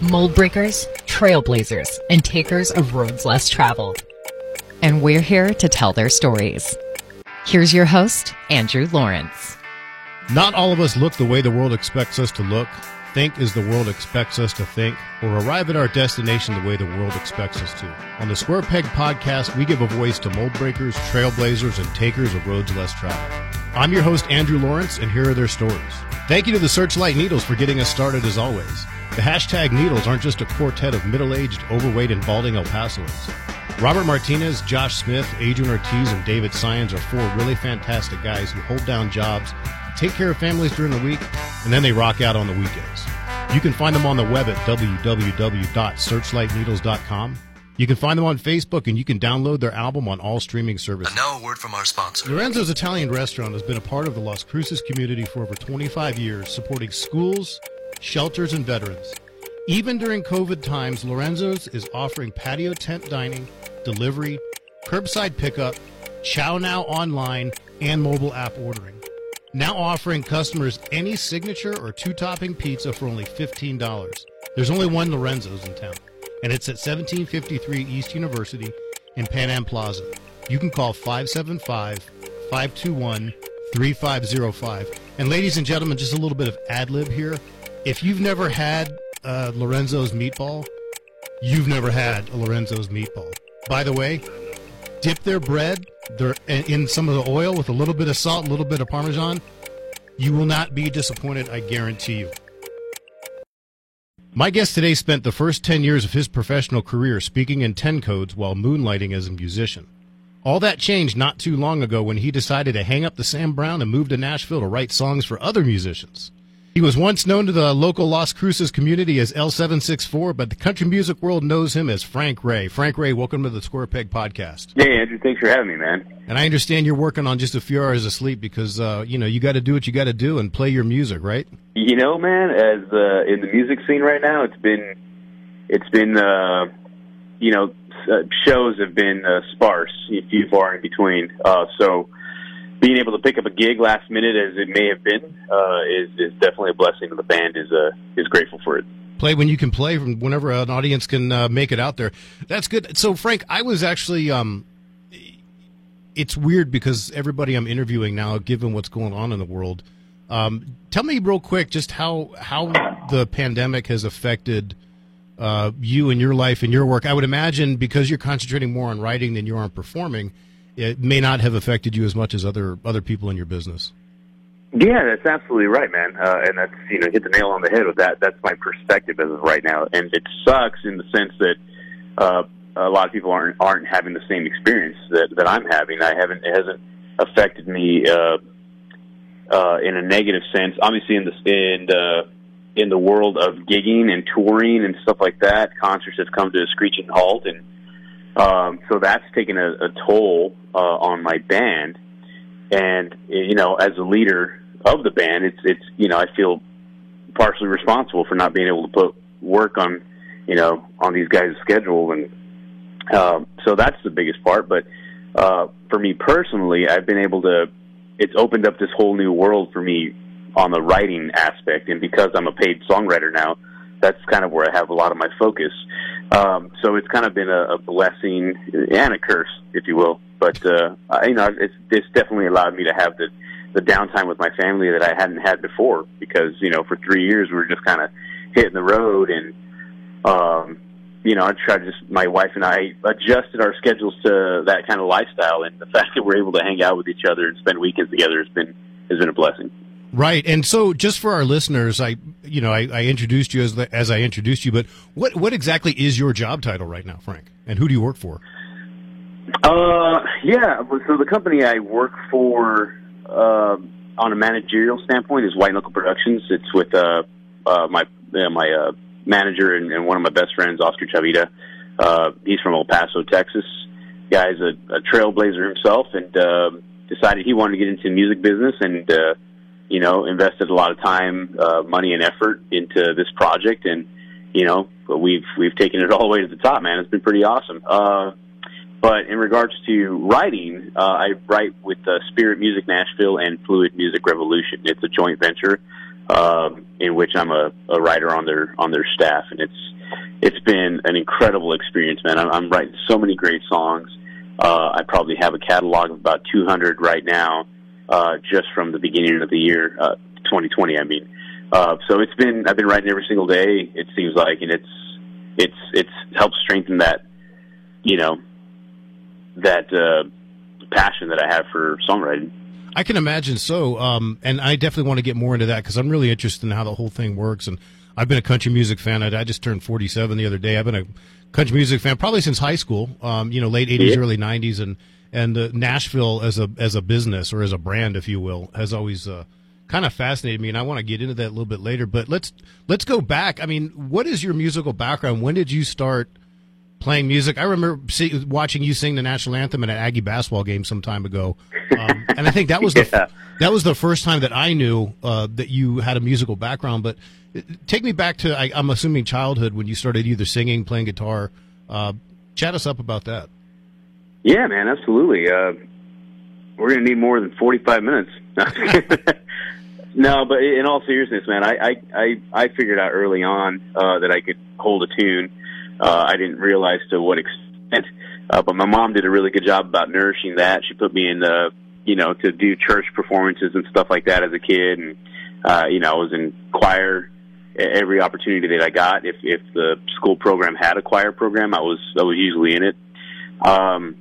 mold breakers, trailblazers, and takers of roads less traveled. And we're here to tell their stories. Here's your host, Andrew Lawrence. Not all of us look the way the world expects us to look, think as the world expects us to think, or arrive at our destination the way the world expects us to. On the Square Peg podcast, we give a voice to mold breakers, trailblazers, and takers of roads less traveled. I'm your host, Andrew Lawrence, and here are their stories. Thank you to the Searchlight Needles for getting us started as always. The hashtag Needles aren't just a quartet of middle aged, overweight, and balding El Pasoans. Robert Martinez, Josh Smith, Adrian Ortiz, and David Syons are four really fantastic guys who hold down jobs, take care of families during the week, and then they rock out on the weekends. You can find them on the web at www.searchlightneedles.com. You can find them on Facebook and you can download their album on all streaming services. And now a word from our sponsor. Lorenzo's Italian Restaurant has been a part of the Las Cruces community for over 25 years, supporting schools, shelters, and veterans. Even during COVID times, Lorenzo's is offering patio tent dining, delivery, curbside pickup, Chow Now online, and mobile app ordering. Now offering customers any signature or two topping pizza for only $15. There's only one Lorenzo's in town, and it's at 1753 East University in Pan Am Plaza. You can call 575 521 3505. And ladies and gentlemen, just a little bit of ad lib here. If you've never had uh, Lorenzo's meatball, you've never had a Lorenzo's meatball. By the way, dip their bread their, in some of the oil with a little bit of salt, a little bit of Parmesan. You will not be disappointed, I guarantee you. My guest today spent the first 10 years of his professional career speaking in 10 codes while moonlighting as a musician. All that changed not too long ago when he decided to hang up the Sam Browne and move to Nashville to write songs for other musicians. He was once known to the local Las Cruces community as L764, but the country music world knows him as Frank Ray. Frank Ray, welcome to the Square Peg Podcast. Hey, Andrew, thanks for having me, man. And I understand you're working on just a few hours of sleep because, uh, you know, you got to do what you got to do and play your music, right? You know, man, as uh, in the music scene right now, it's been, it's been, uh, you know, uh, shows have been uh, sparse, few far in between. Uh, so, being able to pick up a gig last minute as it may have been uh, is is definitely a blessing. And the band is uh, is grateful for it. Play when you can play, from whenever an audience can uh, make it out there. That's good. So, Frank, I was actually. Um, it's weird because everybody I'm interviewing now, given what's going on in the world, um, tell me real quick just how how the pandemic has affected uh, you and your life and your work. I would imagine because you're concentrating more on writing than you are on performing it may not have affected you as much as other other people in your business. Yeah, that's absolutely right, man. Uh, and that's you know hit the nail on the head with that. That's my perspective as of right now, and it sucks in the sense that uh, a lot of people aren't aren't having the same experience that that I'm having. I haven't it hasn't affected me uh, uh, in a negative sense. Obviously, in the in in the world of gigging and touring and stuff like that, concerts have come to a screeching halt, and um, so that's taken a, a toll uh, on my band. And you know, as a leader of the band, it's it's you know I feel partially responsible for not being able to put work on you know on these guys' schedule, and uh, so that's the biggest part. But uh, for me personally, I've been able to. It's opened up this whole new world for me on the writing aspect, and because I'm a paid songwriter now, that's kind of where I have a lot of my focus. Um, so it's kind of been a, a blessing and a curse, if you will. But uh, you know, it's it's definitely allowed me to have the the downtime with my family that I hadn't had before because you know for three years we were just kind of hitting the road and um, you know I tried just my wife and I adjusted our schedules to that kind of lifestyle and the fact that we're able to hang out with each other and spend weekends together has been has been a blessing. Right, and so just for our listeners, I you know I, I introduced you as the, as I introduced you, but what what exactly is your job title right now, Frank? And who do you work for? Uh, yeah. So the company I work for, uh, on a managerial standpoint, is White Knuckle Productions. It's with uh, uh my my uh, manager and, and one of my best friends, Oscar Chavita. Uh, he's from El Paso, Texas. Guy's a, a trailblazer himself, and uh, decided he wanted to get into the music business and. Uh, you know, invested a lot of time, uh, money, and effort into this project, and you know, we've we've taken it all the way to the top, man. It's been pretty awesome. Uh, but in regards to writing, uh, I write with uh, Spirit Music Nashville and Fluid Music Revolution. It's a joint venture. uh, in which I'm a, a writer on their on their staff, and it's it's been an incredible experience, man. I'm, I'm writing so many great songs. Uh, I probably have a catalog of about 200 right now, uh, just from the beginning of the year, uh, 2020. I mean, uh, so it's been I've been writing every single day. It seems like, and it's it's it's helped strengthen that, you know, that uh, passion that I have for songwriting. I can imagine so, um, and I definitely want to get more into that because I'm really interested in how the whole thing works. And I've been a country music fan. I, I just turned 47 the other day. I've been a country music fan probably since high school. Um, you know, late 80s, yeah. early 90s, and and uh, Nashville as a as a business or as a brand, if you will, has always uh, kind of fascinated me. And I want to get into that a little bit later. But let's let's go back. I mean, what is your musical background? When did you start? playing music. I remember see, watching you sing the national anthem at an Aggie basketball game some time ago, um, and I think that was the yeah. that was the first time that I knew uh, that you had a musical background. But uh, take me back to I, am assuming childhood when you started either singing, playing guitar. Uh, chat us up about that. Yeah, man, absolutely. Uh, we're gonna need more than 45 minutes. no, but in all seriousness, man, I I I, I figured out early on uh, that I could hold a tune uh, I didn't realize to what extent. Uh, but my mom did a really good job about nourishing that. She put me in the, you know, to do church performances and stuff like that as a kid, and uh, you know, I was in choir every opportunity that I got. If if the school program had a choir program, I was I was usually in it. Um,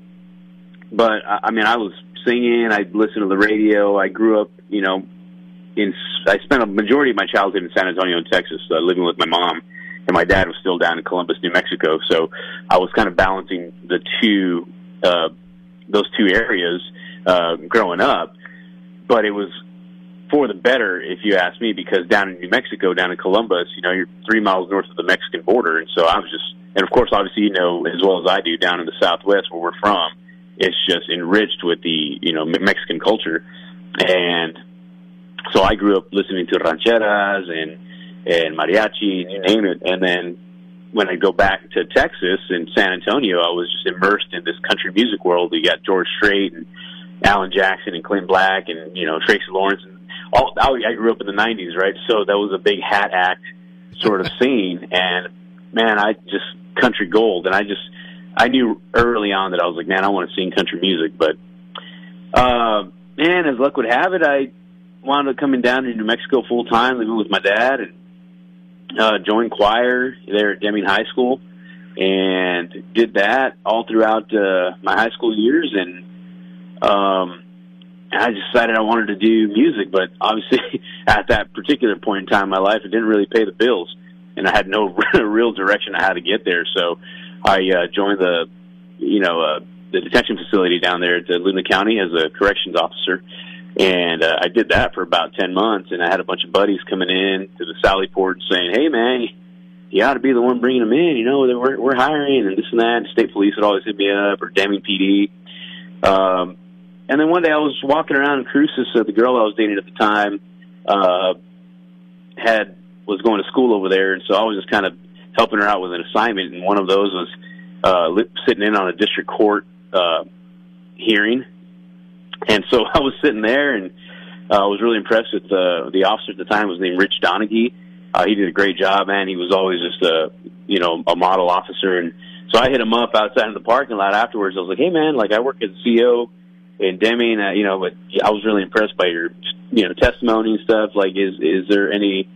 but I, mean, I was singing. I listened to the radio. I grew up, you know, in. I spent a majority of my childhood in San Antonio, Texas, uh, living with my mom and my dad was still down in Columbus, New Mexico. So I was kind of balancing the two, uh, those two areas uh, growing up. But it was for the better, if you ask me, because down in New Mexico, down in Columbus, you know, you're three miles north of the Mexican border, and so I was just, and of course, obviously, you know as well as I do, down in the Southwest where we're from, it's just enriched with the you know Mexican culture, and so I grew up listening to rancheras and and mariachi, and you name it. And then when I go back to Texas and San Antonio, I was just immersed in this country music world. You got George Strait and Alan Jackson and Clint Black and you know Tracy Lawrence and all. I grew up in the '90s, right? So that was a big hat act sort of scene, and man, I just country gold, and I just I knew early on that I was like, man, I want to sing country music, but uh, man, as luck would have it, I wound up coming down to New Mexico full time, living with my dad, and uh, joined choir there at Deming High School and did that all throughout uh, my high school years. And um, I decided I wanted to do music, but obviously at that particular point in time in my life, it didn't really pay the bills, and I had no real direction on how to get there. So I uh, joined the, you know, uh, the detention facility down there at Luna County as a corrections officer and uh, I did that for about 10 months, and I had a bunch of buddies coming in to the Sally Port and saying, hey, man, you ought to be the one bringing them in. You know, we're, we're hiring and this and that. State police would always hit me up or Deming PD. Um, and then one day I was walking around in Cruces. So the girl I was dating at the time uh, had was going to school over there, and so I was just kind of helping her out with an assignment. And one of those was uh, sitting in on a district court uh, hearing and so I was sitting there and uh, I was really impressed with the the officer at the time was named Rich Donaghy. Uh, he did a great job, man. He was always just a you know a model officer, and so I hit him up outside in the parking lot afterwards. I was like, hey man, like I work as a CEO in Deming, uh, you know, but I was really impressed by your you know testimony and stuff. Like, is is there any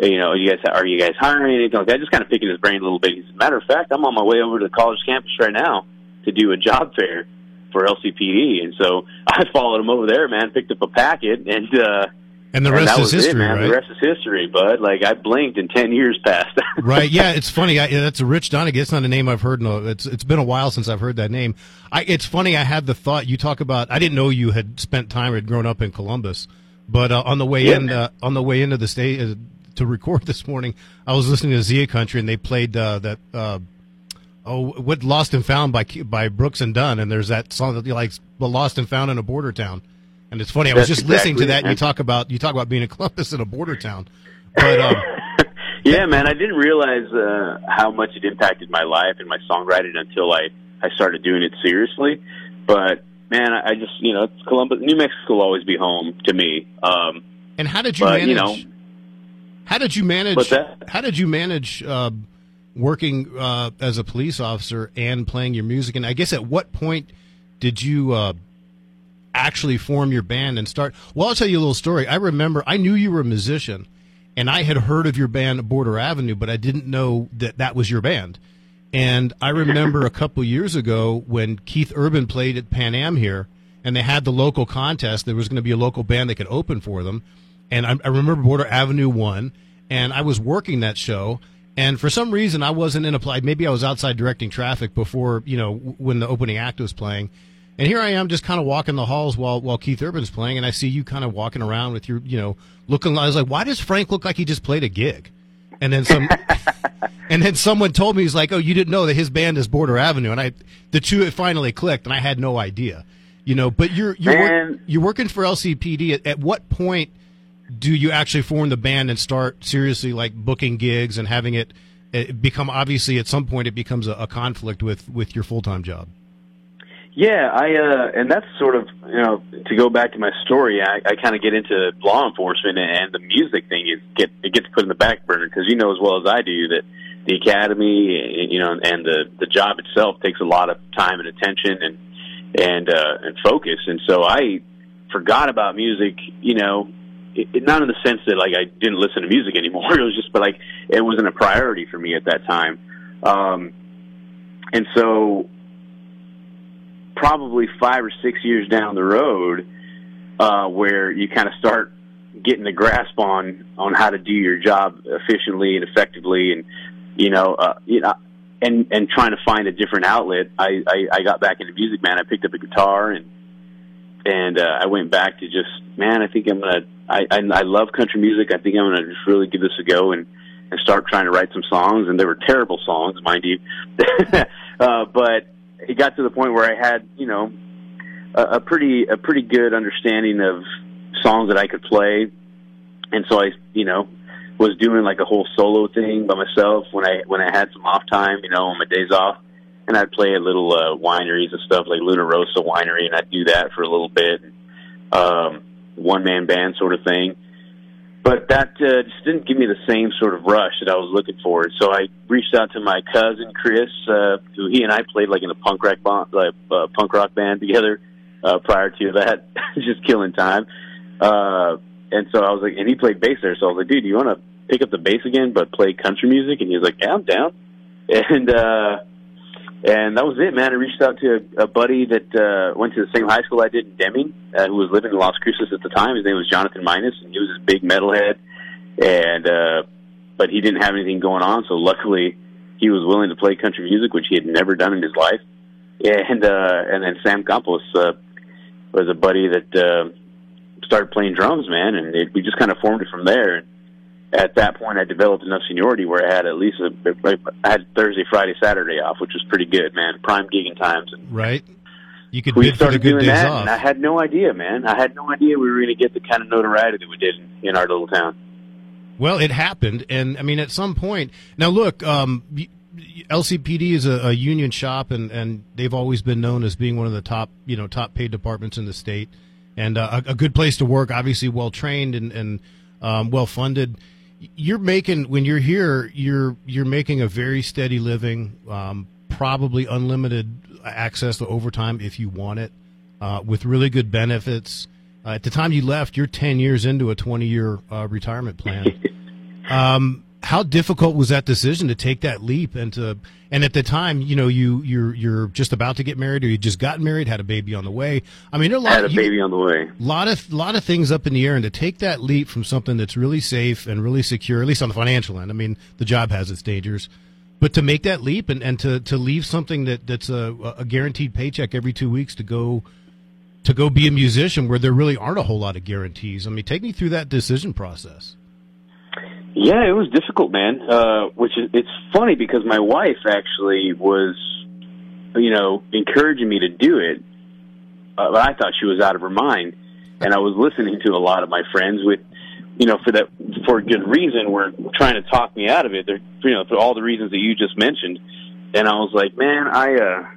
you know, you guys are you guys hiring anything like that? Just kind of picking his brain a little bit. As a matter of fact, I'm on my way over to the college campus right now to do a job fair for LCPD, and so I followed him over there, man. Picked up a packet, and uh, and the rest is history, it, man. right? The rest is history, bud. Like I blinked, and ten years passed. right? Yeah, it's funny. I, that's a Rich Donaghy. It's not a name I've heard. No, it's it's been a while since I've heard that name. I, it's funny. I had the thought. You talk about. I didn't know you had spent time or had grown up in Columbus, but uh, on the way yeah, in, uh, on the way into the state uh, to record this morning, I was listening to Zia Country, and they played uh, that uh, oh, what Lost and Found by by Brooks and Dunn, and there's that song that you like, "The Lost and Found in a Border Town," and it's funny. I was just exactly listening to that, and you talk about you talk about being a Columbus in a border town, but um, yeah, man, I didn't realize uh, how much it impacted my life and my songwriting until I I started doing it seriously. But man, I just you know, Columbus, New Mexico will always be home to me. Um, and how did you but, manage? You know, How did you manage? That? How did you manage uh, working uh, as a police officer and playing your music? And I guess at what point did you uh, actually form your band and start? Well, I'll tell you a little story. I remember I knew you were a musician, and I had heard of your band Border Avenue, but I didn't know that that was your band. And I remember a couple years ago when Keith Urban played at Pan Am here, and they had the local contest. There was going to be a local band that could open for them, and I, I remember Border Avenue won, and I was working that show. And for some reason, I wasn't in a play. Maybe I was outside directing traffic before, you know, when the opening act was playing. And here I am, just kind of walking the halls while while Keith Urban's playing, and I see you kind of walking around with your, you know, looking. I was like, why does Frank look like he just played a gig? And then some, and then someone told me he's like, oh, you didn't know that his band is Border Avenue, and I, the two it finally clicked, and I had no idea, you know. But you're you're work, you're working for LCPD. At, at what point do you actually form the band and start seriously like booking gigs and having it, it become obviously at some point it becomes a, a conflict with with your full time job? Yeah, I uh and that's sort of you know to go back to my story, I, I kind of get into law enforcement and the music thing is get it gets put in the back burner because you know as well as I do that the academy you know and the the job itself takes a lot of time and attention and and uh and focus and so I forgot about music you know it, it, not in the sense that like I didn't listen to music anymore it was just but like it wasn't a priority for me at that time um and so probably five or six years down the road, uh, where you kind of start getting a grasp on on how to do your job efficiently and effectively, and you know, uh, you know, and and trying to find a different outlet. I I, I got back into music, man. I picked up a guitar and and uh, I went back to just man. I think I'm gonna. I, I I love country music. I think I'm gonna just really give this a go and and start trying to write some songs. And they were terrible songs, mind you, uh, but it got to the point where I had, you know, a, a pretty a pretty good understanding of songs that I could play, and so I, you know, was doing like a whole solo thing by myself when I when I had some off time, you know, on my days off, and I'd play at little uh, wineries and stuff like Luna Rossa Winery, and I'd do that for a little bit, um, one man band sort of thing but that uh, just didn't give me the same sort of rush that I was looking for. So I reached out to my cousin Chris, uh, who he and I played like in a punk rock band, like uh, punk rock band together uh, prior to that, just killing time. Uh, and so I was like, and he played bass there. So I was like, dude, do you want to pick up the bass again, but play country music? And he was like, yeah, I'm down. And uh, and that was it, man. I reached out to a, a buddy that uh, went to the same high school I did in Deming, uh, who was living in Las Cruces at the time. His name was Jonathan Minus, and he was this big metalhead. And uh, but he didn't have anything going on, so luckily he was willing to play country music, which he had never done in his life. And uh, and then Sam Campos uh, was a buddy that uh, started playing drums, man, and it, we just kind of formed it from there. And at that point, I developed enough seniority where I had at least a, I had Thursday, Friday, Saturday off, which was pretty good, man. Prime gigging times. And right. You could we bid for the started good doing days that, off. and I had no idea, man. I had no idea we were going to get the kind of notoriety that we did in, in our little town. Well, it happened, and I mean, at some point. Now, look, um, LCPD is a, a union shop, and, and they've always been known as being one of the top, you know, top paid departments in the state, and uh, a, a good place to work. Obviously, well trained and, and um, well funded. You're making when you're here, you're you're making a very steady living, um, probably unlimited access to overtime if you want it, uh, with really good benefits. Uh, at the time you left, you're 10 years into a 20 year uh, retirement plan. um, how difficult was that decision to take that leap and to and at the time you know you you're you're just about to get married or you just got married had a baby on the way. I mean there are a lot had a you- baby on the way. lot of lot of things up in the air and to take that leap from something that's really safe and really secure at least on the financial end i mean the job has its dangers but to make that leap and, and to, to leave something that, that's a, a guaranteed paycheck every two weeks to go to go be a musician where there really aren't a whole lot of guarantees. I mean take me through that decision process Yeah, it was difficult, man. Uh, which is it's funny because my wife actually was, you know, encouraging me to do it, uh, but I thought she was out of her mind, and I was listening to a lot of my friends with, you know, for that for a good reason, were trying to talk me out of it. They're, you know, for all the reasons that you just mentioned, and I was like, man, I. uh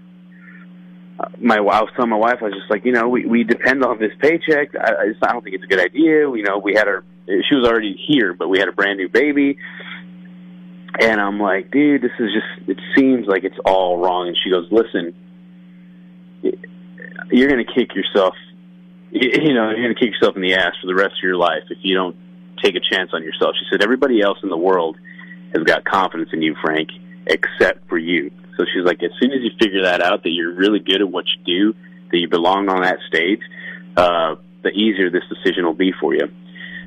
my I was telling my wife, I was just like, you know, we we depend on this paycheck. I, I, just, I don't think it's a good idea. You know, we had our she was already here, but we had a brand new baby. And I'm like, dude, this is just, it seems like it's all wrong. And she goes, listen, you're going to kick yourself, you know, you're going to kick yourself in the ass for the rest of your life if you don't take a chance on yourself. She said, everybody else in the world has got confidence in you, Frank, except for you. So she's like, as soon as you figure that out, that you're really good at what you do, that you belong on that stage, uh, the easier this decision will be for you.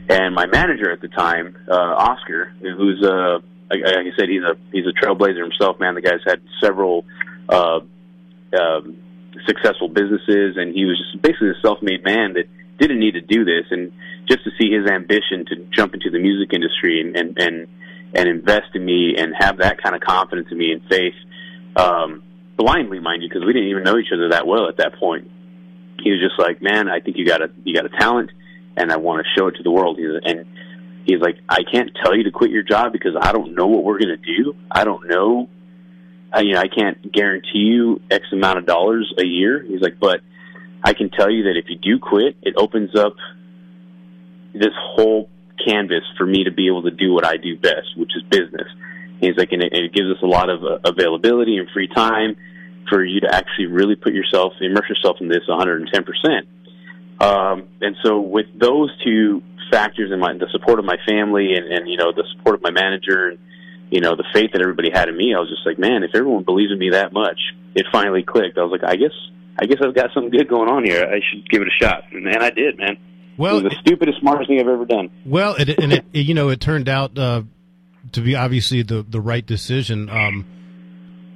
And my manager at the time, uh, Oscar, who's uh, like I said, he's a he's a trailblazer himself. Man, the guy's had several uh, um, successful businesses, and he was just basically a self-made man that didn't need to do this. And just to see his ambition to jump into the music industry and and and, and invest in me and have that kind of confidence in me and faith, um, blindly, mind you, because we didn't even know each other that well at that point. He was just like, man, I think you got a you got a talent and I want to show it to the world. He's, and he's like, I can't tell you to quit your job because I don't know what we're going to do. I don't know. I, you know, I can't guarantee you X amount of dollars a year. He's like, but I can tell you that if you do quit, it opens up this whole canvas for me to be able to do what I do best, which is business. he's like, and it, it gives us a lot of uh, availability and free time for you to actually really put yourself, immerse yourself in this 110 percent. Um, and so with those two factors and my the support of my family and, and you know the support of my manager and you know the faith that everybody had in me, I was just like, man, if everyone believes in me that much, it finally clicked. I was like, I guess I guess I've got something good going on here. I should give it a shot, and, and I did, man. Well, it was the stupidest, smartest thing I've ever done. Well, it, and it, you know, it turned out uh, to be obviously the the right decision. Um,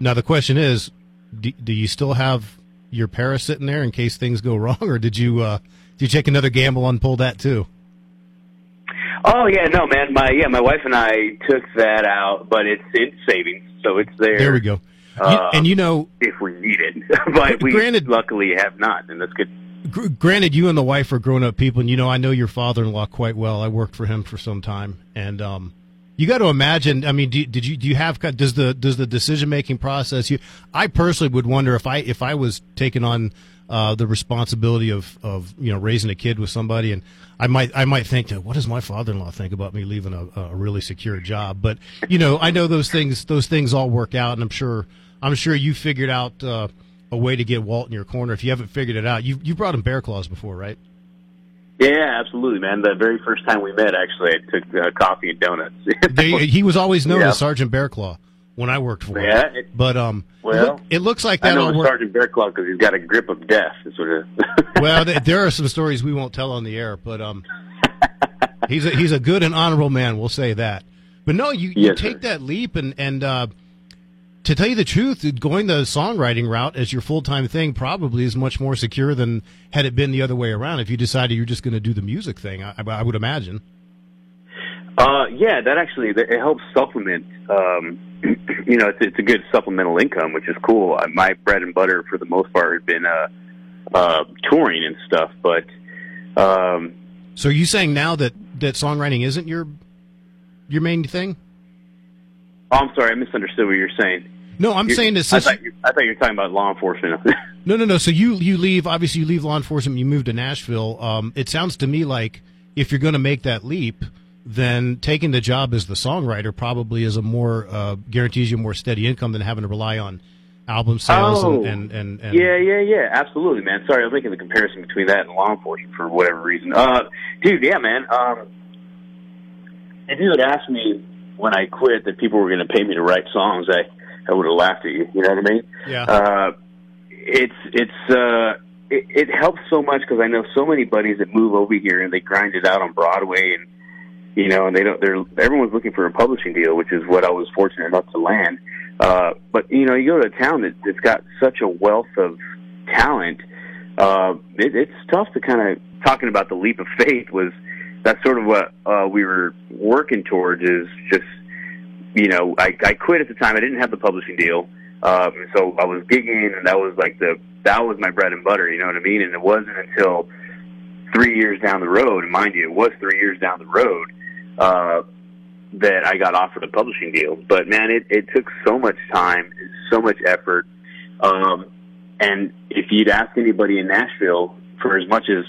now the question is, do, do you still have your PERA sitting there in case things go wrong, or did you uh, did you take another gamble on pull that too? Oh yeah, no man, my yeah, my wife and I took that out, but it's in savings, so it's there. There we go. Uh, and you know, if we need it, but we granted, luckily have not, and that's good. Granted, you and the wife are grown up people, and you know I know your father-in-law quite well. I worked for him for some time, and um, you got to imagine. I mean, do, did you do you have does the does the decision making process? You, I personally would wonder if I if I was taking on uh, the responsibility of, of you know raising a kid with somebody, and I might I might think, what does my father-in-law think about me leaving a, a really secure job? But you know, I know those things those things all work out, and I'm sure I'm sure you figured out uh, a way to get Walt in your corner. If you haven't figured it out, you you brought him bear claws before, right? Yeah, absolutely, man. The very first time we met, actually, I took uh, coffee and donuts. he was always known yeah. as Sergeant Bear Claw when I worked for yeah, him. It, but um, well, it, look, it, looks like that. I know all work- Sergeant Bearclaw because he's got a grip of death. Sort of. well, there are some stories we won't tell on the air, but um, he's a, he's a good and honorable man. We'll say that. But no, you, you take sir. that leap and and uh, to tell you the truth, going the songwriting route as your full time thing probably is much more secure than had it been the other way around. If you decided you're just going to do the music thing, I, I would imagine. Uh, yeah, that actually it helps supplement. Um, you know, it's, it's a good supplemental income, which is cool. My bread and butter, for the most part, has been uh, uh, touring and stuff. But um, so, are you saying now that that songwriting isn't your your main thing? Oh, I'm sorry, I misunderstood what you're saying. No, I'm you're, saying this. I thought, you, I thought you were talking about law enforcement. no, no, no. So you you leave. Obviously, you leave law enforcement. You move to Nashville. Um, it sounds to me like if you're going to make that leap then taking the job as the songwriter probably is a more uh, guarantees you more steady income than having to rely on album sales oh, and, and, and, and, yeah yeah yeah absolutely man sorry i was making the comparison between that and law enforcement for whatever reason uh dude yeah man um if you had asked me when i quit that people were going to pay me to write songs i i would have laughed at you you know what i mean yeah uh it's it's uh it, it helps so much because i know so many buddies that move over here and they grind it out on broadway and you know, and they don't. They're everyone's looking for a publishing deal, which is what I was fortunate enough to land. Uh, but you know, you go to a town that, that's got such a wealth of talent. Uh, it, it's tough to kind of talking about the leap of faith. Was that's sort of what uh, we were working towards? Is just you know, I, I quit at the time. I didn't have the publishing deal, um, so I was gigging, and that was like the that was my bread and butter. You know what I mean? And it wasn't until three years down the road, and mind you, it was three years down the road uh, that I got offered a publishing deal. But man, it, it took so much time, so much effort. Um, and if you'd ask anybody in Nashville, for as much as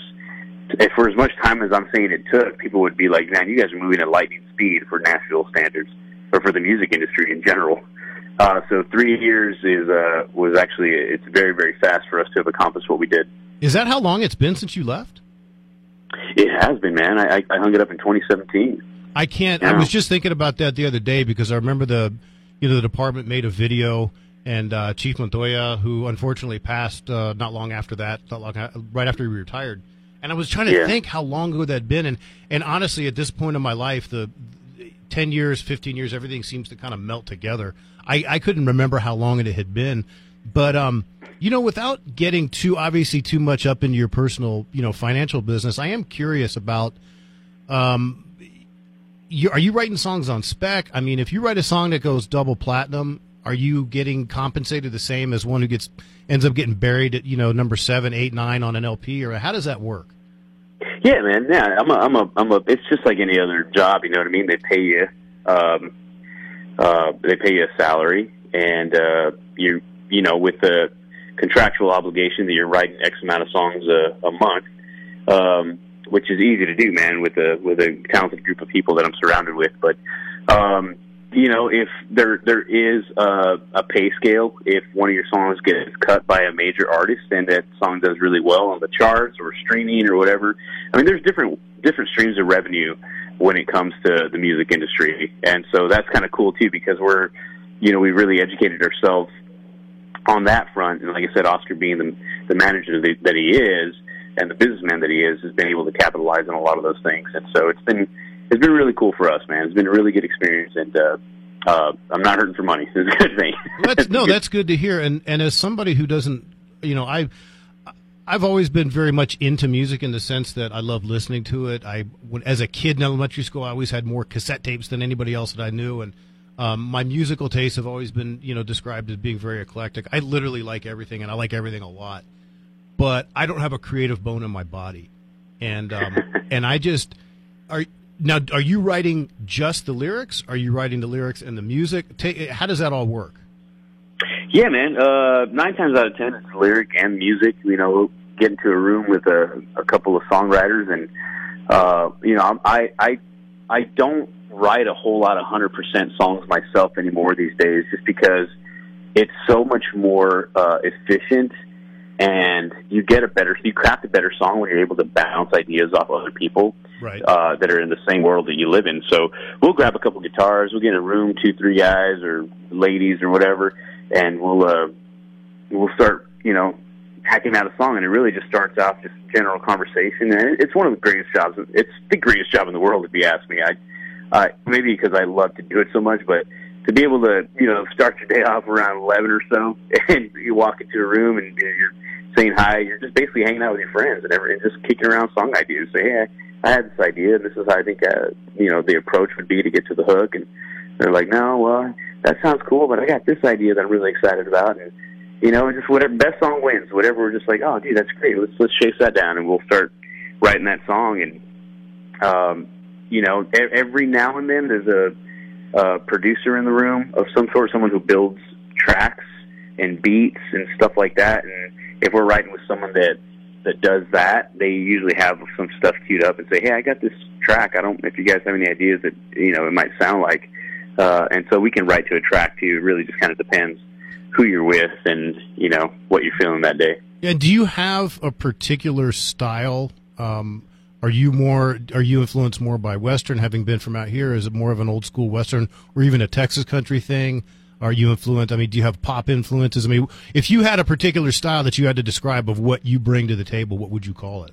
if for as much time as I'm saying it took, people would be like, "Man, you guys are moving at lightning speed for Nashville standards, or for the music industry in general." Uh, so three years is uh, was actually it's very very fast for us to have accomplished what we did. Is that how long it's been since you left? It has been, man. I, I hung it up in 2017. I can't. Yeah. I was just thinking about that the other day because I remember the, you know, the department made a video and uh, Chief Montoya, who unfortunately passed uh, not long after that, not long right after he retired. And I was trying to yeah. think how long ago that'd been, and and honestly, at this point in my life, the ten years, fifteen years, everything seems to kind of melt together. I, I couldn't remember how long it had been, but um, you know, without getting too obviously too much up into your personal, you know, financial business, I am curious about um, you, are you writing songs on spec? I mean, if you write a song that goes double platinum, are you getting compensated the same as one who gets ends up getting buried at you know number seven, eight, nine on an LP, or how does that work? Yeah, man. Yeah, I'm a, I'm a, I'm a. It's just like any other job. You know what I mean? They pay you, um, uh, they pay you a salary, and uh, you, you know, with the contractual obligation that you're writing X amount of songs a, a month. Um, which is easy to do, man, with a with a talented group of people that I'm surrounded with. But um, you know, if there there is a, a pay scale, if one of your songs gets cut by a major artist and that song does really well on the charts or streaming or whatever, I mean, there's different different streams of revenue when it comes to the music industry, and so that's kind of cool too because we're, you know, we really educated ourselves on that front, and like I said, Oscar being the the manager that he is and the businessman that he is has been able to capitalize on a lot of those things. And so it's been it's been really cool for us, man. It's been a really good experience, and uh, uh, I'm not hurting for money. It's a good thing. that's, no, that's good to hear. And and as somebody who doesn't, you know, I. I've always been very much into music in the sense that I love listening to it. I, when, as a kid in elementary school, I always had more cassette tapes than anybody else that I knew, and um, my musical tastes have always been, you know, described as being very eclectic. I literally like everything, and I like everything a lot but I don't have a creative bone in my body, and um, and I just are now. Are you writing just the lyrics? Are you writing the lyrics and the music? How does that all work? Yeah, man. Uh, nine times out of ten, it's lyric and music. You know, get into a room with a, a couple of songwriters, and uh, you know, I I I don't write a whole lot of hundred percent songs myself anymore these days, just because it's so much more uh, efficient and you get a better, you craft a better song when you're able to bounce ideas off other people right. uh, that are in the same world that you live in. So we'll grab a couple guitars, we'll get in a room, two, three guys or ladies or whatever, and we'll uh, we'll start, you know, hacking out a song, and it really just starts off just general conversation, and it's one of the greatest jobs. It's the greatest job in the world, if you ask me. I uh, maybe because I love to do it so much, but to be able to, you know, start your day off around 11 or so, and you walk into a room and you're saying hi, you're just basically hanging out with your friends and, every, and just kicking around song ideas. Say, hey, I, had this idea, this is how I think, uh, you know, the approach would be to get to the hook. And they're like, no, well, that sounds cool, but I got this idea that I'm really excited about. And, you know, just whatever, best song wins. Whatever, we're just like, oh, dude, that's great. Let's, let's chase that down, and we'll start writing that song. And, um, you know, every now and then there's a, uh, producer in the room of some sort, someone who builds tracks and beats and stuff like that. And if we're writing with someone that that does that, they usually have some stuff queued up and say, "Hey, I got this track. I don't if you guys have any ideas that you know it might sound like." Uh, and so we can write to a track too. It really just kind of depends who you're with and you know what you're feeling that day. Yeah. Do you have a particular style? Um, are you more are you influenced more by Western, having been from out here? Is it more of an old school Western, or even a Texas country thing? Are you influenced? I mean, do you have pop influences? I mean, if you had a particular style that you had to describe of what you bring to the table, what would you call it?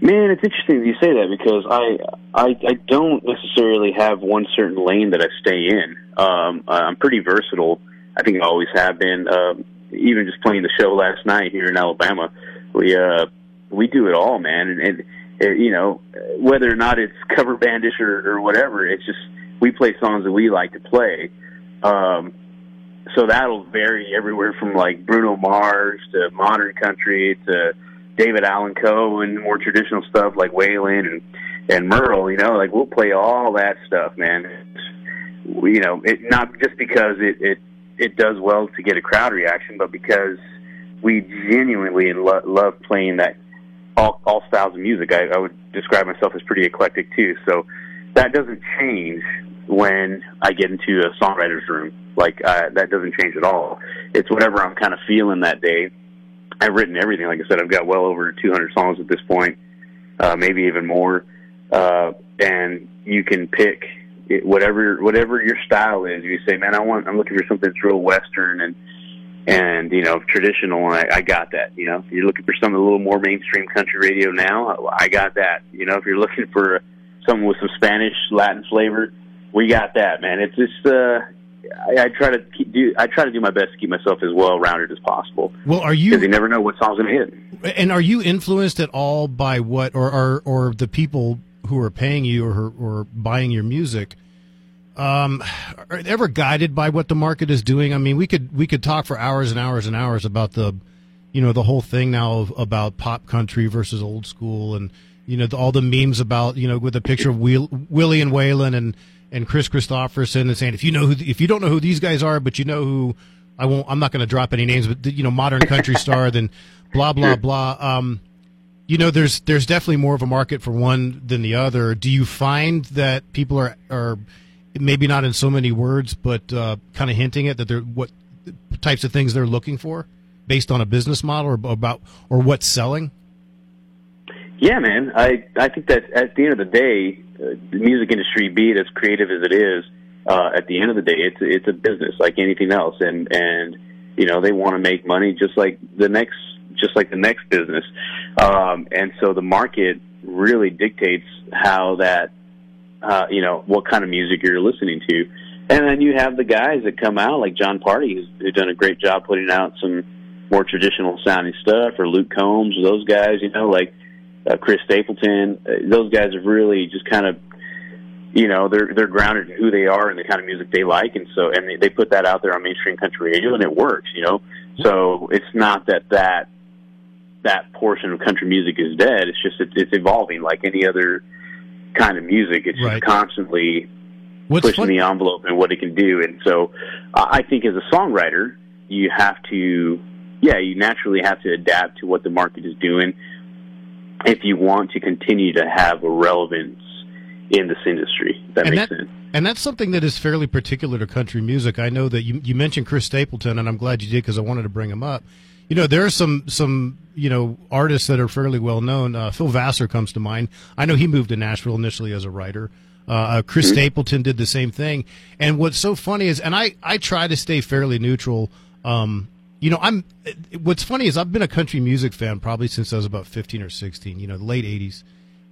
Man, it's interesting that you say that because I I, I don't necessarily have one certain lane that I stay in. Um, I'm pretty versatile. I think I always have been. Um, even just playing the show last night here in Alabama, we uh, we do it all, man. And, and it, you know, whether or not it's cover bandish or, or whatever, it's just we play songs that we like to play. Um, so that'll vary everywhere from like Bruno Mars to modern country to David Allan Coe and more traditional stuff like Waylon and and Merle. You know, like we'll play all that stuff, man. It's, you know, it not just because it it it does well to get a crowd reaction, but because we genuinely lo- love playing that all all styles of music. I, I would describe myself as pretty eclectic too. So that doesn't change when I get into a songwriter's room. Like uh, that doesn't change at all. It's whatever I'm kind of feeling that day. I've written everything. Like I said, I've got well over 200 songs at this point, uh, maybe even more. Uh, and you can pick it, whatever whatever your style is. You say, man, I want I'm looking for something that's real Western and and you know traditional. And I, I got that. You know, if you're looking for something a little more mainstream country radio now, I got that. You know, if you're looking for something with some Spanish Latin flavor, we got that, man. It's just uh, I, I try to keep, do I try to do my best to keep myself as well rounded as possible. Well, are you? Because you never know what song's going to hit. And are you influenced at all by what, or or, or the people who are paying you or or buying your music? Um, are ever guided by what the market is doing? I mean, we could we could talk for hours and hours and hours about the, you know, the whole thing now of, about pop country versus old school, and you know, the, all the memes about you know with a picture of Will, Willie and Waylon and and Kris Kristofferson and saying if you know who if you don't know who these guys are, but you know who I won't I'm not going to drop any names, but you know modern country star, then blah blah blah. Um, you know, there's there's definitely more of a market for one than the other. Do you find that people are are maybe not in so many words, but uh, kind of hinting it that they're what types of things they're looking for based on a business model or about or what's selling? Yeah, man. I I think that at the end of the day, uh, the music industry, be it as creative as it is, uh, at the end of the day, it's it's a business like anything else, and and you know they want to make money just like the next just like the next business, um, and so the market really dictates how that uh, you know what kind of music you're listening to, and then you have the guys that come out like Jon Pardi, who's, who's done a great job putting out some more traditional sounding stuff, or Luke Combs, or those guys, you know, like uh, Chris Stapleton. Uh, those guys have really just kind of, you know, they're they're grounded in who they are and the kind of music they like, and so and they, they put that out there on mainstream country radio, and it works. You know, so it's not that that that portion of country music is dead. It's just it's, it's evolving like any other kind of music. It's right. just constantly What's pushing the envelope and what it can do. And so, uh, I think as a songwriter, you have to, yeah, you naturally have to adapt to what the market is doing if you want to continue to have a relevance in this industry. That and makes that, sense. And that's something that is fairly particular to country music. I know that you, you mentioned Chris Stapleton, and I'm glad you did because I wanted to bring him up. You know, there are some some you know artists that are fairly well known. Uh, Phil Vassar comes to mind. I know he moved to Nashville initially as a writer. Uh, uh, Chris mm-hmm. Stapleton did the same thing. And what's so funny is, and I I try to stay fairly neutral. Um, you know, I'm. What's funny is I've been a country music fan probably since I was about 15 or 16. You know, the late 80s,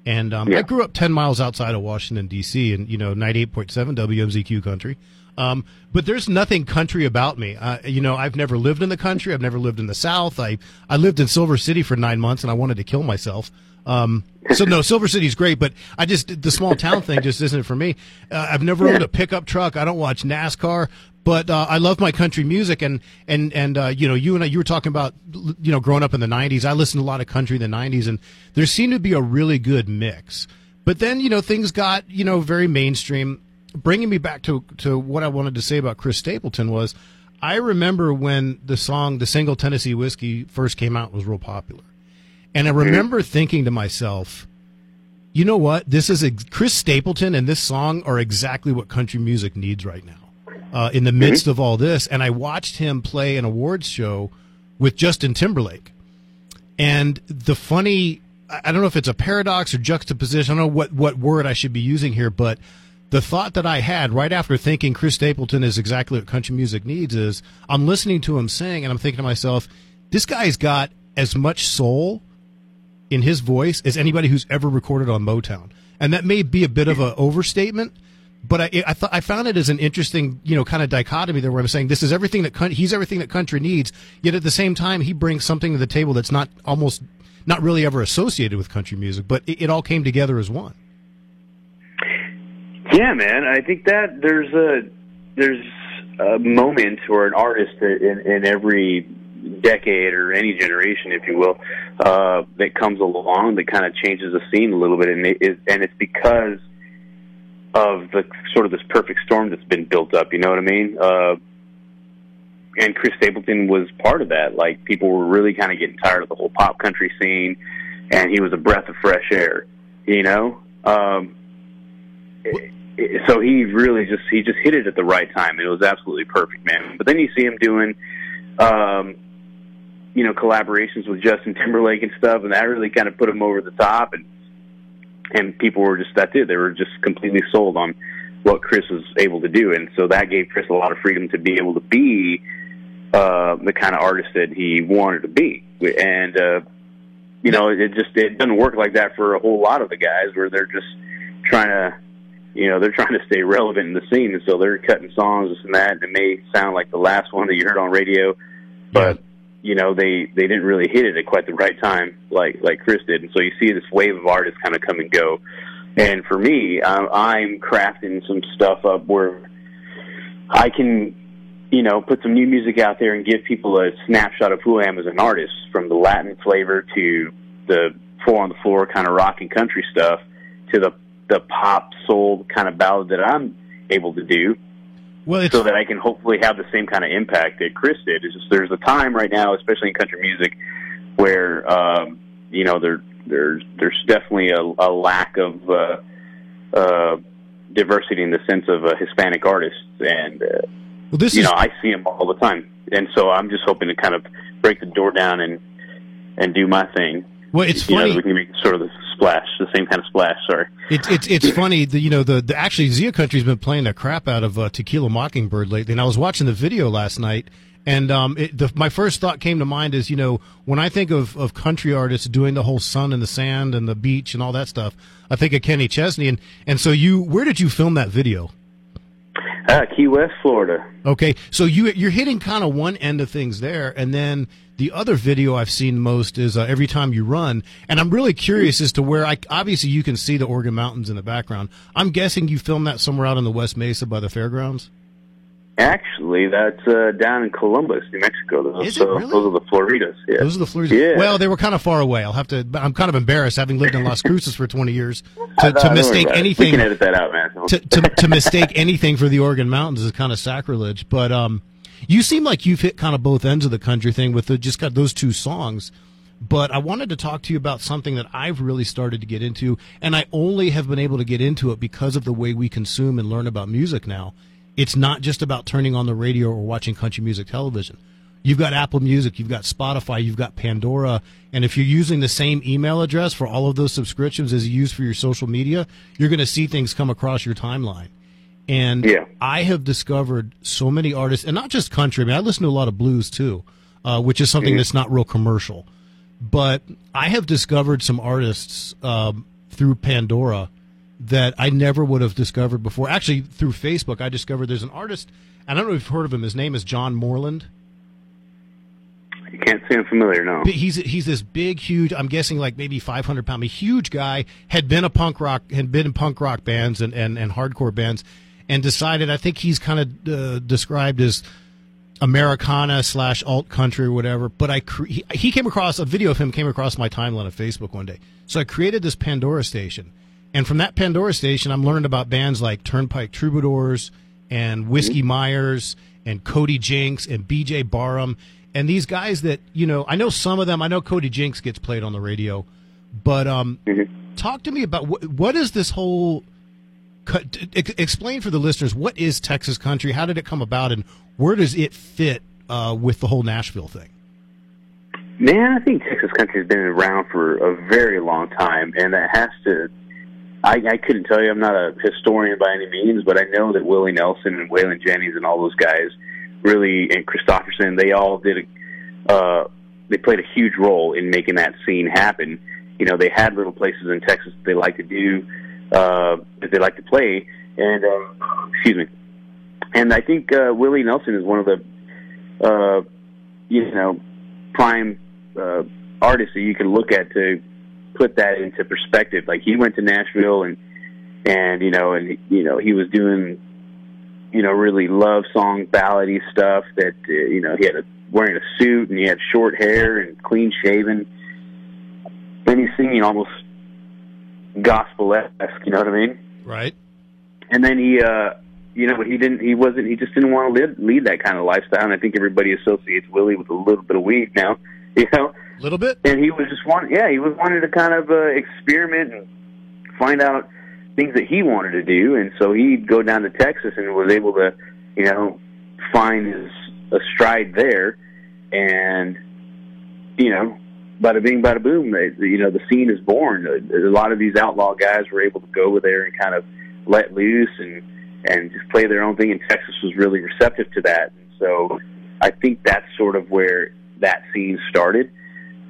and um, yeah. I grew up 10 miles outside of Washington D.C. and you know 98.7 WMZQ country. Um, but there's nothing country about me. Uh, you know, I've never lived in the country. I've never lived in the South. I I lived in Silver City for nine months, and I wanted to kill myself. Um, so no, Silver City's great, but I just the small town thing just isn't for me. Uh, I've never owned a pickup truck. I don't watch NASCAR, but uh, I love my country music, and and and uh, you know, you and I, you were talking about you know growing up in the '90s. I listened to a lot of country in the '90s, and there seemed to be a really good mix. But then you know things got you know very mainstream. Bringing me back to to what I wanted to say about Chris Stapleton was, I remember when the song "The Single Tennessee Whiskey" first came out was real popular and I mm-hmm. remember thinking to myself, you know what? This is a, Chris Stapleton and this song are exactly what country music needs right now. Uh, in the mm-hmm. midst of all this, and I watched him play an awards show with Justin Timberlake. And the funny, I don't know if it's a paradox or juxtaposition. I don't know what, what word I should be using here, but the thought that I had right after thinking Chris Stapleton is exactly what country music needs is I'm listening to him sing and I'm thinking to myself, this guy's got as much soul in his voice as anybody who's ever recorded on Motown. And that may be a bit of an overstatement, but I, I thought I found it as an interesting, you know, kind of dichotomy there, where I'm saying this is everything that he's everything that country needs, yet at the same time he brings something to the table that's not almost not really ever associated with country music, but it, it all came together as one. Yeah, man, I think that there's a there's a moment or an artist in, in every decade or any generation, if you will, uh, that comes along that kind of changes the scene a little bit, and it is, and it's because of the sort of this perfect storm that's been built up. You know what I mean? Uh, and Chris Stapleton was part of that. Like people were really kind of getting tired of the whole pop country scene. and he was a breath of fresh air. You know, um, so he really just he just hit it at the right time. It was absolutely perfect, man. But then you see him doing, um, you know, collaborations with Justin Timberlake and stuff, and that really kind of put him over the top. And and people were just that's it. They were just completely sold on what Chris was able to do, and so that gave Chris a lot of freedom to be able to be uh, the kind of artist that he wanted to be. And uh, you know, it just it doesn't work like that for a whole lot of the guys where they're just trying to, you know, they're trying to stay relevant in the scene, and so they're cutting songs this and that. And it may sound like the last one that you heard on radio, but you know they they didn't really hit it at quite the right time like like Chris did, and so you see this wave of artists kind of come and go. And for me, I'm, I'm crafting some stuff up where I can, you know, put some new music out there and give people a snapshot of who I am as an artist, from the Latin flavor to the four on the floor kind of rock and country stuff to the the pop soul kind of ballad that I'm able to do Well, so that I can hopefully have the same kind of impact that Chris did. It's just there's a time right now, especially in country music, where um, you know there there's there's definitely a, a lack of uh, uh, diversity in the sense of uh, Hispanic artists, and uh, well, this you is know I see them all the time, and so I'm just hoping to kind of break the door down and and do my thing. well, it's you funny. know, we can make sort of the splash, the same kind of splash. Sorry. It's it's it's funny. The, you know the, the actually Zia Country's been playing the crap out of uh, Tequila Mockingbird lately, and I was watching the video last night, and um, it, the, my first thought came to mind is you know when I think of of country artists doing the whole sun and the sand and the beach and all that stuff, I think of Kenny Chesney, and and so you where did you film that video? Uh, Key West, Florida. Okay, so you you're hitting kind of one end of things there, and then the other video I've seen most is uh, every time you run, and I'm really curious as to where I obviously you can see the Organ Mountains in the background. I'm guessing you filmed that somewhere out in the West Mesa by the fairgrounds. Actually, that's uh, down in Columbus, New Mexico. Those, Is it uh, really? those are the Floridas. Yeah. Those are the Floridas. Yeah. Well, they were kind of far away. I'll have to. I'm kind of embarrassed having lived in Las Cruces for 20 years to, to mistake it. We anything can edit that out, man. to, to, to mistake anything for the Organ Mountains is kind of sacrilege. But um, you seem like you've hit kind of both ends of the country thing with the, just got those two songs. But I wanted to talk to you about something that I've really started to get into, and I only have been able to get into it because of the way we consume and learn about music now. It's not just about turning on the radio or watching country music television. You've got Apple Music, you've got Spotify, you've got Pandora, and if you're using the same email address for all of those subscriptions as you use for your social media, you're going to see things come across your timeline. And Yeah. I have discovered so many artists, and not just country. I mean, I listen to a lot of blues too, uh, which is something that's not real commercial. But I have discovered some artists um, through Pandora that I never would have discovered before. Actually, through Facebook, I discovered there's an artist. and I don't know if you've heard of him. His name is John Moreland. You can't I'm familiar, no. He's he's this big, huge. I'm guessing like maybe 500 pound, a huge guy. Had been a punk rock, had been in punk rock bands and and, and hardcore bands, and decided. I think he's kind of uh, described as Americana slash alt country or whatever. But I cre- he, he came across a video of him came across my timeline of Facebook one day. So I created this Pandora station, and from that Pandora station, I'm learning about bands like Turnpike Troubadours and Whiskey Myers and Cody Jinks and BJ Barham and these guys that you know. I know some of them. I know Cody Jinks gets played on the radio, but um, talk to me about what what is this whole cu- t- ex- explain for the listeners what is Texas country? How did it come about, and where does it fit uh, with the whole Nashville thing? Man, I think Texas country has been around for a very long time, and that has to. I, I couldn't tell you. I'm not a historian by any means, but I know that Willie Nelson and Waylon Jennings and all those guys really, and Kristofferson, they all did. A, uh, they played a huge role in making that scene happen. You know, they had little places in Texas that they like to do, uh, that they like to play, and uh, excuse me. And I think uh, Willie Nelson is one of the, uh, you know, prime uh, artists that you can look at to put that into perspective. Like he went to Nashville and and you know and you know he was doing you know really love song ballady stuff that uh, you know he had a wearing a suit and he had short hair and clean shaven. Then he's singing almost gospel esque, you know what I mean? Right. and then he uh you know he didn't he wasn't he just didn't want to lead, lead that kind of lifestyle and i think everybody associates willie with a little bit of weed now you know, a little bit. and he was just wanting, yeah, he was wanting to kind of uh, experiment and find out things that he wanted to do, and so he'd go down to Texas and was able to, you know, find his a stride there, and you know, bada bing, bada boom, you know, the scene is born. A, lot of these outlaw guys were able to go over there and kind of let loose and and just play their own thing, and Texas was really receptive to that. So, I think that's sort of where that scene started.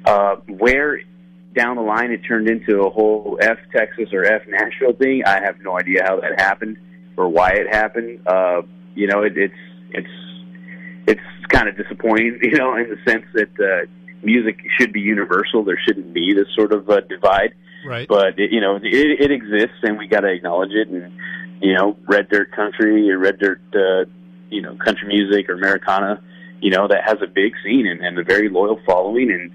Uh, where down the line it turned into a whole F Texas or F Nashville thing. I have no idea how that happened or why it happened. Uh, you know, it, it's it's it's kind of disappointing, you know, in the sense that uh, music should be universal. There shouldn't be this sort of uh, divide. Right. But it, you know, it, it exists, and we got to acknowledge it. And you know, red dirt country or red dirt, uh, you know, country music or Americana, you know, that has a big scene and, and a very loyal following, and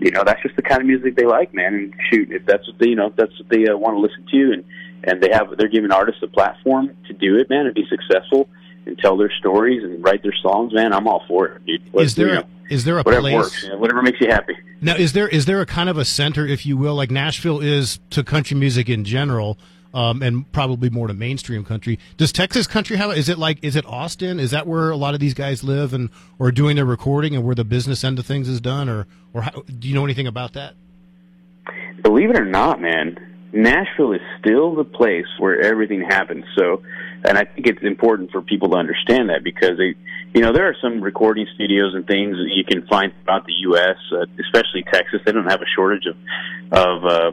you know, that's just the kind of music they like, man. And shoot, if that's what they, you know, if that's what they uh, want to listen to, and and they have, they're giving artists a platform to do it, man, and be successful and tell their stories and write their songs, man. I'm all for it, dude. Is there you know, is there a whatever place? works, you know, whatever makes you happy. Now, is there is there a kind of a center, if you will, like Nashville is to country music in general, um, and probably more to mainstream country? Does Texas country have? Is it like is it Austin? Is that where a lot of these guys live and or doing their recording and where the business end of things is done, or or how, do you know anything about that? Believe it or not, man, Nashville is still the place where everything happens. So, and I think it's important for people to understand that because they, you know, there are some recording studios and things that you can find throughout the U.S., uh, especially Texas. They don't have a shortage of of uh,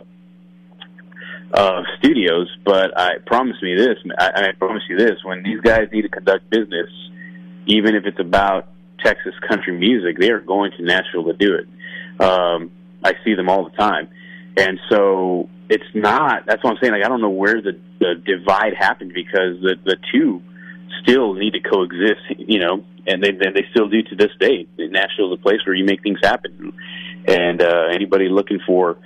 of studios, but I promise me this. I, I promise you this: when these guys need to conduct business, even if it's about Texas country music, they are going to Nashville to do it. Um, I see them all the time, and so it's not. That's what I'm saying. Like I don't know where the the divide happened because the the two still need to coexist. You know, and they they still do to this day. Nashville is a place where you make things happen, and uh, anybody looking for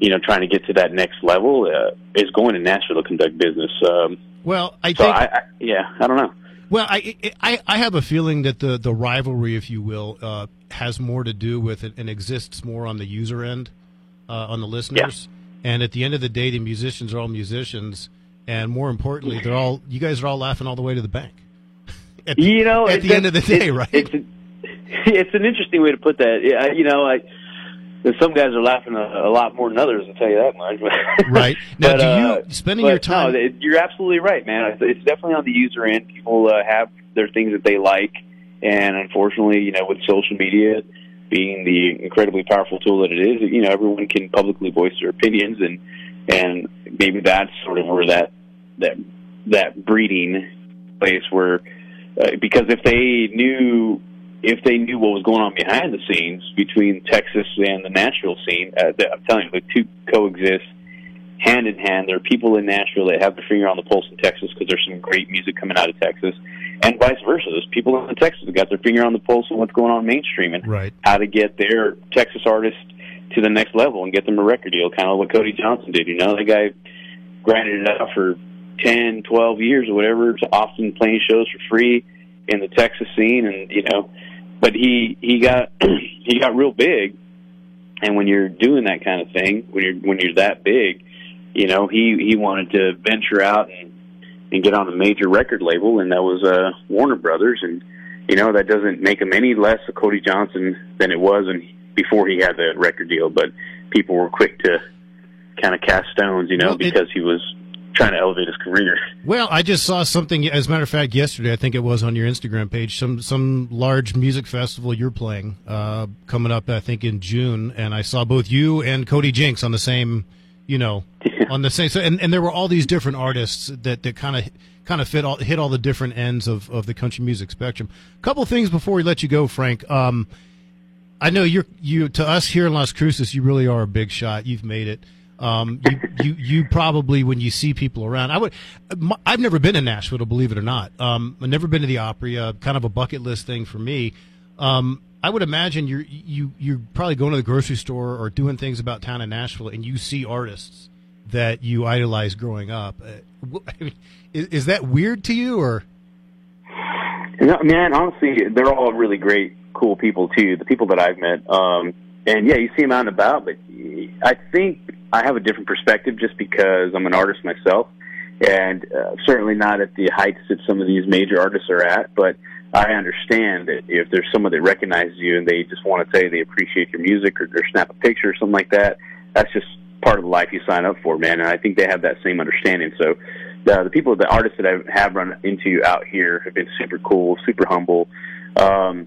you know, trying to get to that next level uh, is going to Nashville to conduct business. Um, Well, I so think I, I, yeah, I don't know. Well, I, I I have a feeling that the the rivalry, if you will, uh, has more to do with it and exists more on the user end, uh, on the listeners. And at the end of the day, the musicians are all musicians, and more importantly, they're all you guys are all laughing all the way to the bank. At the, You know, at the a- end of the day, it's, right? It's, it's an interesting way to put that. Yeah, you know, I. Some guys are laughing a, a lot more than others. I'll tell you that much. Right. Now, But, do you uh, spending your time? No, you're absolutely right, man. It's, it's definitely on the user end. People uh, have their things that they like, and unfortunately, you know, with social media being the incredibly powerful tool that it is, you know, everyone can publicly voice their opinions, and and maybe that's sort of where that that that breeding place where uh, because if they knew if they knew what was going on behind the scenes between Texas and the Nashville scene, uh, the- I'm telling you, the two coexist hand in hand. There are people in Nashville that have their finger on the pulse in Texas because there's some great music coming out of Texas, and vice versa. There's people in Texas that got their finger on the pulse of what's going on mainstream and right. how to get their Texas artist to the next level and get them a record deal, kind of what Cody Johnson did. You know, the guy grinded it out for ten, twelve years or whatever, to often playing shows for free in the Texas scene, and you know, but he he got he got real big. And when you're doing that kind of thing, when you're when you're that big, you know, he he wanted to venture out and and get on a major record label, and that was uh, Warner Brothers, and you know that doesn't make him any less a Cody Johnson than it was and before he had the record deal. But people were quick to kind of cast stones, you know, Well, it- because he was trying to elevate his career. Well, I just saw something. As a matter of fact, yesterday I think it was on your Instagram page. Some some large music festival you're playing uh, coming up. I think in June, and I saw both you and Cody Jinks on the same, you know, on the same. So, and, and there were all these different artists that that kind of kind of fit all hit all the different ends of of the country music spectrum. A couple things before we let you go, Frank. Um, I know you're you to us here in Las Cruces. You really are a big shot. You've made it. Um, you, you you probably when you see people around. I would. my- I've never been to Nashville, believe it or not. Um, I've never been to the Opry. Uh, kind of a bucket list thing for me. Um, I would imagine you're you you're probably going to the grocery store or doing things about town in Nashville, and you see artists that you idolized growing up. Uh, is, is that weird to you or? No, man, honestly, they're all really great, cool people too. The people that I've met, um, and yeah, you see them out and about. But I think I have a different perspective just because I'm an artist myself, and uh, certainly not at the heights that some of these major artists are at. But I understand that if there's someone that recognizes you and they just want to say they appreciate your music or, or snap a picture or something like that, that's just part of the life you sign up for, man. And I think they have that same understanding. So the the people, the artists that I have run into out here have been super cool, super humble. Um,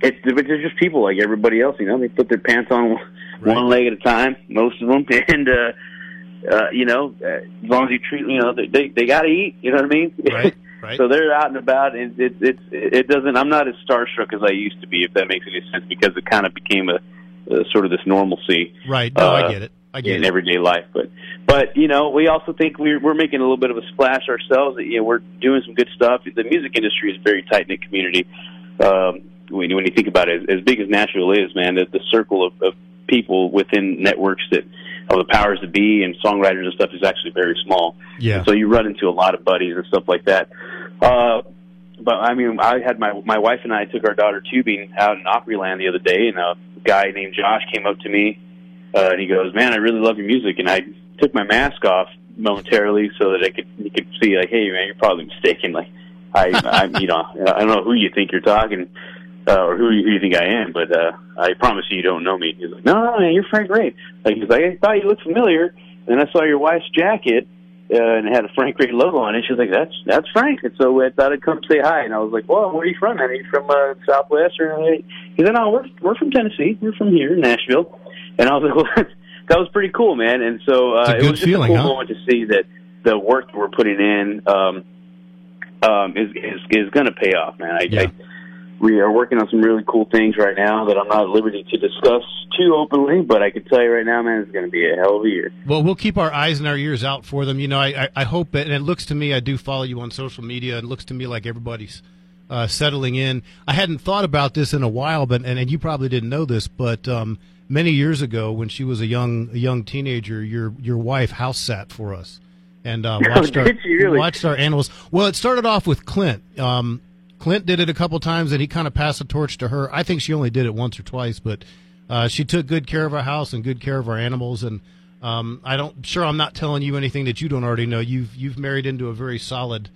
it's they're just people like everybody else, you know. They put their pants on right. one leg at a time, most of them, and uh, uh, you know, uh, as long as you treat, you know, they they, they got to eat. You know what I mean? Right. Right. so they're out and about, and it, it it it doesn't. I'm not as starstruck as I used to be, if that makes any sense, because it kind of became a, a sort of this normalcy. Right. No, uh, I get it. I get in it. everyday life, but but you know, we also think we're we're making a little bit of a splash ourselves. That, you know, we're doing some good stuff. The music industry is a very tight knit community. Um, when, when you think about it, as big as Nashville is, man, the, the circle of, of people within networks that of the powers to be and songwriters and stuff is actually very small. Yeah. And so you run into a lot of buddies and stuff like that. Uh, but I mean, I had my my wife and I took our daughter tubing out in Opryland the other day, and a guy named Josh came up to me, uh, and he goes, "Man, I really love your music." And I took my mask off momentarily so that I could he could see like, "Hey, man, you're probably mistaken." Like, I, I'm, you know, I don't know who you think you're talking uh, or who, who you think I am, but uh, I promise you, you don't know me. He's like, no, no, man, you're Frank Ray. Like, he's like, I thought you looked familiar, and I saw your wife's jacket, uh, and it had a Frank Ray logo on it. She's like, that's that's Frank. And so I thought I'd come say hi. And I was like, well, where are you from? Man? Are you from uh, Southwest? Or he said, no, we're we're from Tennessee. We're from here, Nashville. And I was like, well, that was pretty cool, man. And so uh, it was just feeling, a cool huh? moment to see that the work that we're putting in um, um, is is is going to pay off, man. I, Yeah. I we are working on some really cool things right now that I'm not at liberty to discuss too openly, but I can tell you right now, man, it's going to be a hell of a year. Well, we'll keep our eyes and our ears out for them. You know, I, I, I hope that, and it looks to me, I do follow you on social media. It looks to me like everybody's uh, settling in. I hadn't thought about this in a while, but and, and you probably didn't know this, but um, many years ago, when she was a young a young teenager, your your wife house sat for us and uh, watched our really? watched our animals. Well, it started off with Clint. Um, Clint did it a couple times, and he kind of passed the torch to her. I think she only did it once or twice, but uh, she took good care of our house and good care of our animals. And um, I don't sure I'm not telling you anything that you don't already know. You've you've married into a very solid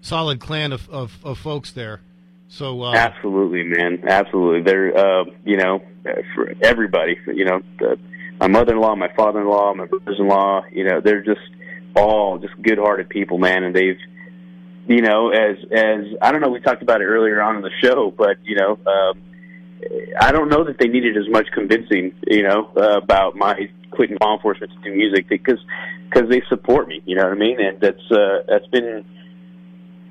solid clan of of, of folks there. So uh, Absolutely, man. Absolutely. They're, uh, you know, for everybody, you know, the, my mother-in-law, my father-in-law, my brothers-in-law, you know, they're just all just good-hearted people, man. And they've, you know, as, as, I don't know, we talked about it earlier on in the show, but, you know, um, I don't know that they needed as much convincing, you know, uh, about my quitting law enforcement to do music because, because they support me, you know what I mean? And that's, uh, that's been,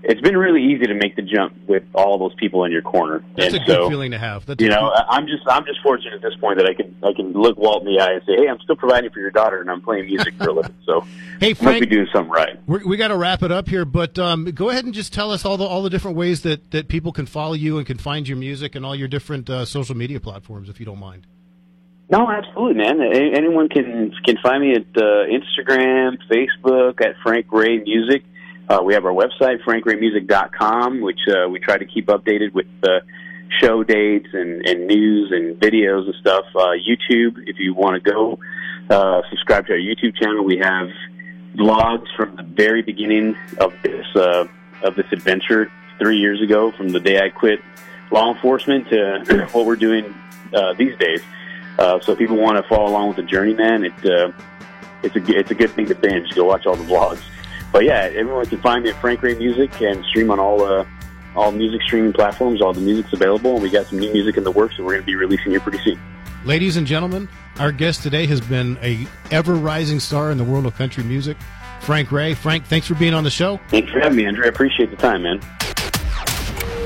it's been really easy to make the jump with all those people in your corner. that's and a good so, feeling to have. That's you know, good- I'm just I'm just fortunate at this point that I can I can look Walt in the eye and say, hey, I'm still providing for your daughter, and I'm playing music for a living. So hey I must be Frank, doing something right. we got to wrap it up here, but um, go ahead and just tell us all the all the different ways that that people can follow you and can find your music and all your different uh, social media platforms, if you don't mind. No, absolutely, man. A- Anyone can can find me at uh, Instagram, Facebook at Frank Ray Music. Uh, we have our website, frankraymusic.com, which uh, we try to keep updated with show dates and, and news and videos and stuff. Uh, YouTube, if you want to go uh, subscribe to our YouTube channel, we have vlogs from the very beginning of this uh, of this adventure three years ago, from the day I quit law enforcement to what we're doing uh, these days. Uh, so if people want to follow along with the journey, man, it uh, it's a it's a good thing to binge. Go watch all the vlogs. But yeah, everyone can find me at Frank Ray Music and stream on all uh, all music streaming platforms. All the music's available, and we got some new music in the works that we're going to be releasing here pretty soon. Ladies and gentlemen, our guest today has been a ever rising star in the world of country music, Frank Ray. Frank, thanks for being on the show. Thanks for having me, Andrew. I appreciate the time, man.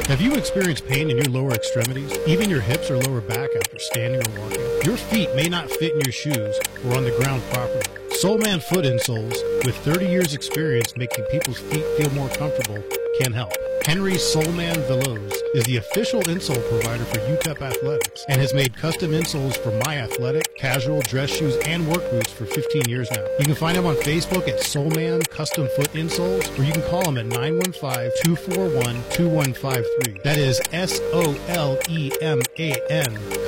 Have you experienced pain in your lower extremities, even your hips or lower back after standing or walking? Your feet may not fit in your shoes or on the ground properly. Soleman Foot Insoles, with 30 years experience making people's feet feel more comfortable, can help. Henry Soleman Veloz is the official insole provider for UTEP Athletics and has made custom insoles for my athletic, casual, dress shoes, and work boots for 15 years now. You can find him on Facebook at Soleman Custom Foot Insoles or you can call him at 915-241-2153. That is S-O-L-E-M-A-N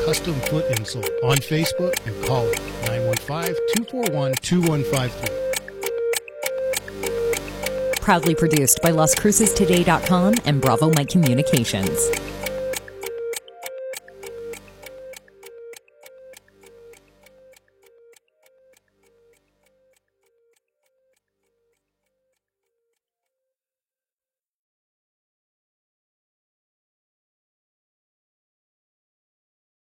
Custom Foot Insole on Facebook and call him 915-241-2153 proudly produced by LasCrucestoday.com and Bravo Mike Communications.